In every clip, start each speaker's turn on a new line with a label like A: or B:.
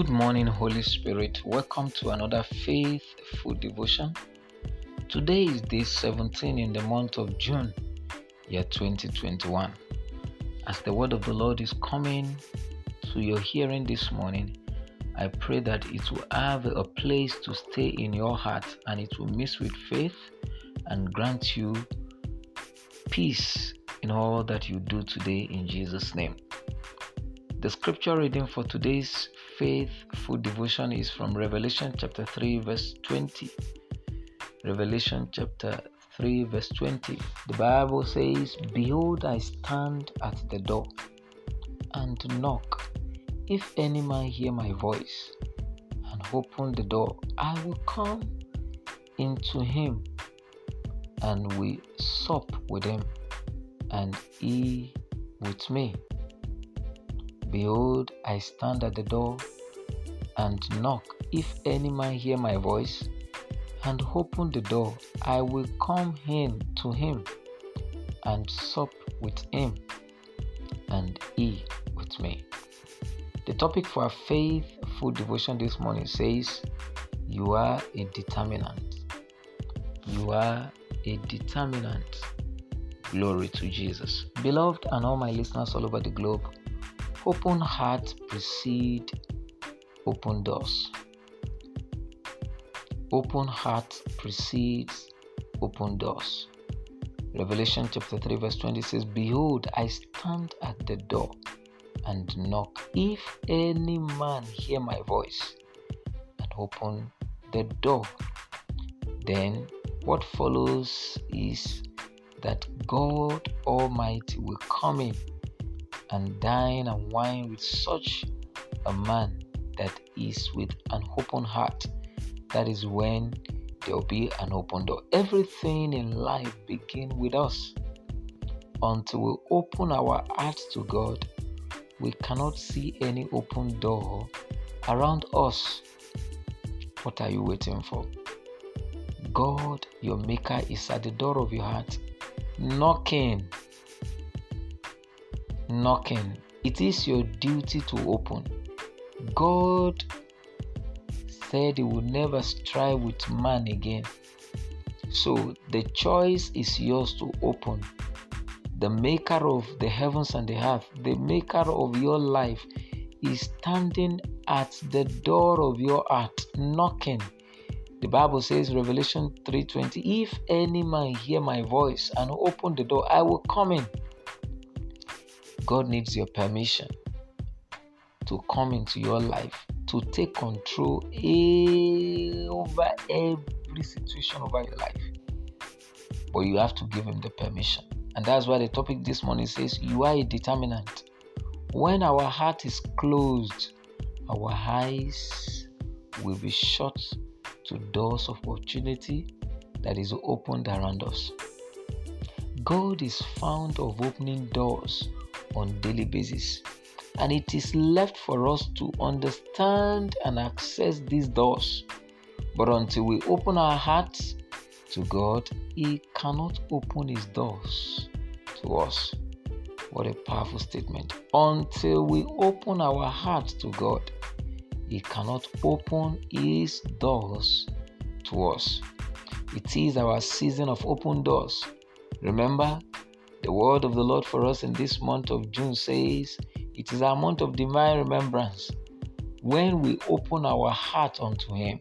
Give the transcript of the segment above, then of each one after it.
A: Good morning, Holy Spirit. Welcome to another faithful devotion. Today is day 17 in the month of June, year 2021. As the word of the Lord is coming to your hearing this morning, I pray that it will have a place to stay in your heart and it will mix with faith and grant you peace in all that you do today in Jesus' name. The scripture reading for today's faithful devotion is from Revelation chapter 3, verse 20. Revelation chapter 3, verse 20. The Bible says, Behold, I stand at the door and knock. If any man hear my voice and open the door, I will come into him and we sup with him and he with me. Behold, I stand at the door and knock. If any man hear my voice and open the door, I will come in to him and sup with him and he with me. The topic for our faithful devotion this morning says, You are a determinant. You are a determinant. Glory to Jesus. Beloved, and all my listeners all over the globe, Open heart precede open doors. Open heart precedes open doors. Revelation chapter 3, verse 20 says, Behold, I stand at the door and knock. If any man hear my voice and open the door, then what follows is that God Almighty will come in and dine and wine with such a man that is with an open heart. That is when there will be an open door. Everything in life begins with us. Until we open our hearts to God, we cannot see any open door around us. What are you waiting for? God, your Maker, is at the door of your heart, knocking knocking. It is your duty to open. God said He would never strive with man again. So the choice is yours to open. The maker of the heavens and the earth, the maker of your life, is standing at the door of your heart, knocking. The Bible says, Revelation 3:20, if any man hear my voice and open the door, I will come in God needs your permission to come into your life, to take control over every situation over your life. But you have to give Him the permission. And that's why the topic this morning says, You are a determinant. When our heart is closed, our eyes will be shut to doors of opportunity that is opened around us. God is found of opening doors on daily basis. And it is left for us to understand and access these doors. But until we open our hearts to god he cannot open his doors to us. What a powerful statement. Until we open our hearts to god he cannot open his doors to us. It is our season of open doors. Remember the word of the Lord for us in this month of June says it is our month of divine remembrance. When we open our heart unto Him,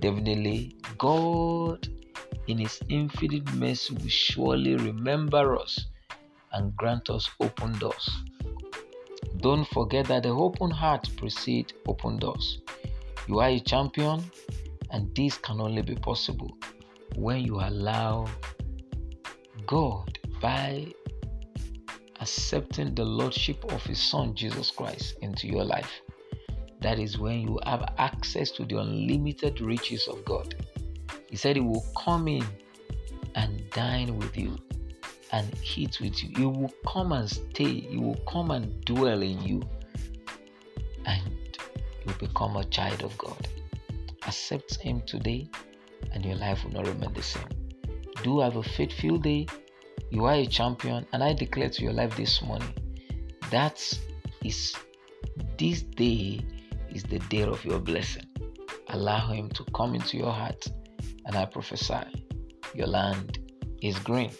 A: definitely God, in His infinite mercy, will surely remember us and grant us open doors. Don't forget that the open heart precedes open doors. You are a champion, and this can only be possible when you allow God by accepting the Lordship of His Son Jesus Christ into your life. That is when you have access to the unlimited riches of God. He said He will come in and dine with you and eat with you. He will come and stay. He will come and dwell in you. And you will become a child of God. Accept Him today, and your life will not remain the same. Do have a faithful day you are a champion, and I declare to your life this morning that is this day is the day of your blessing. Allow Him to come into your heart, and I prophesy your land is green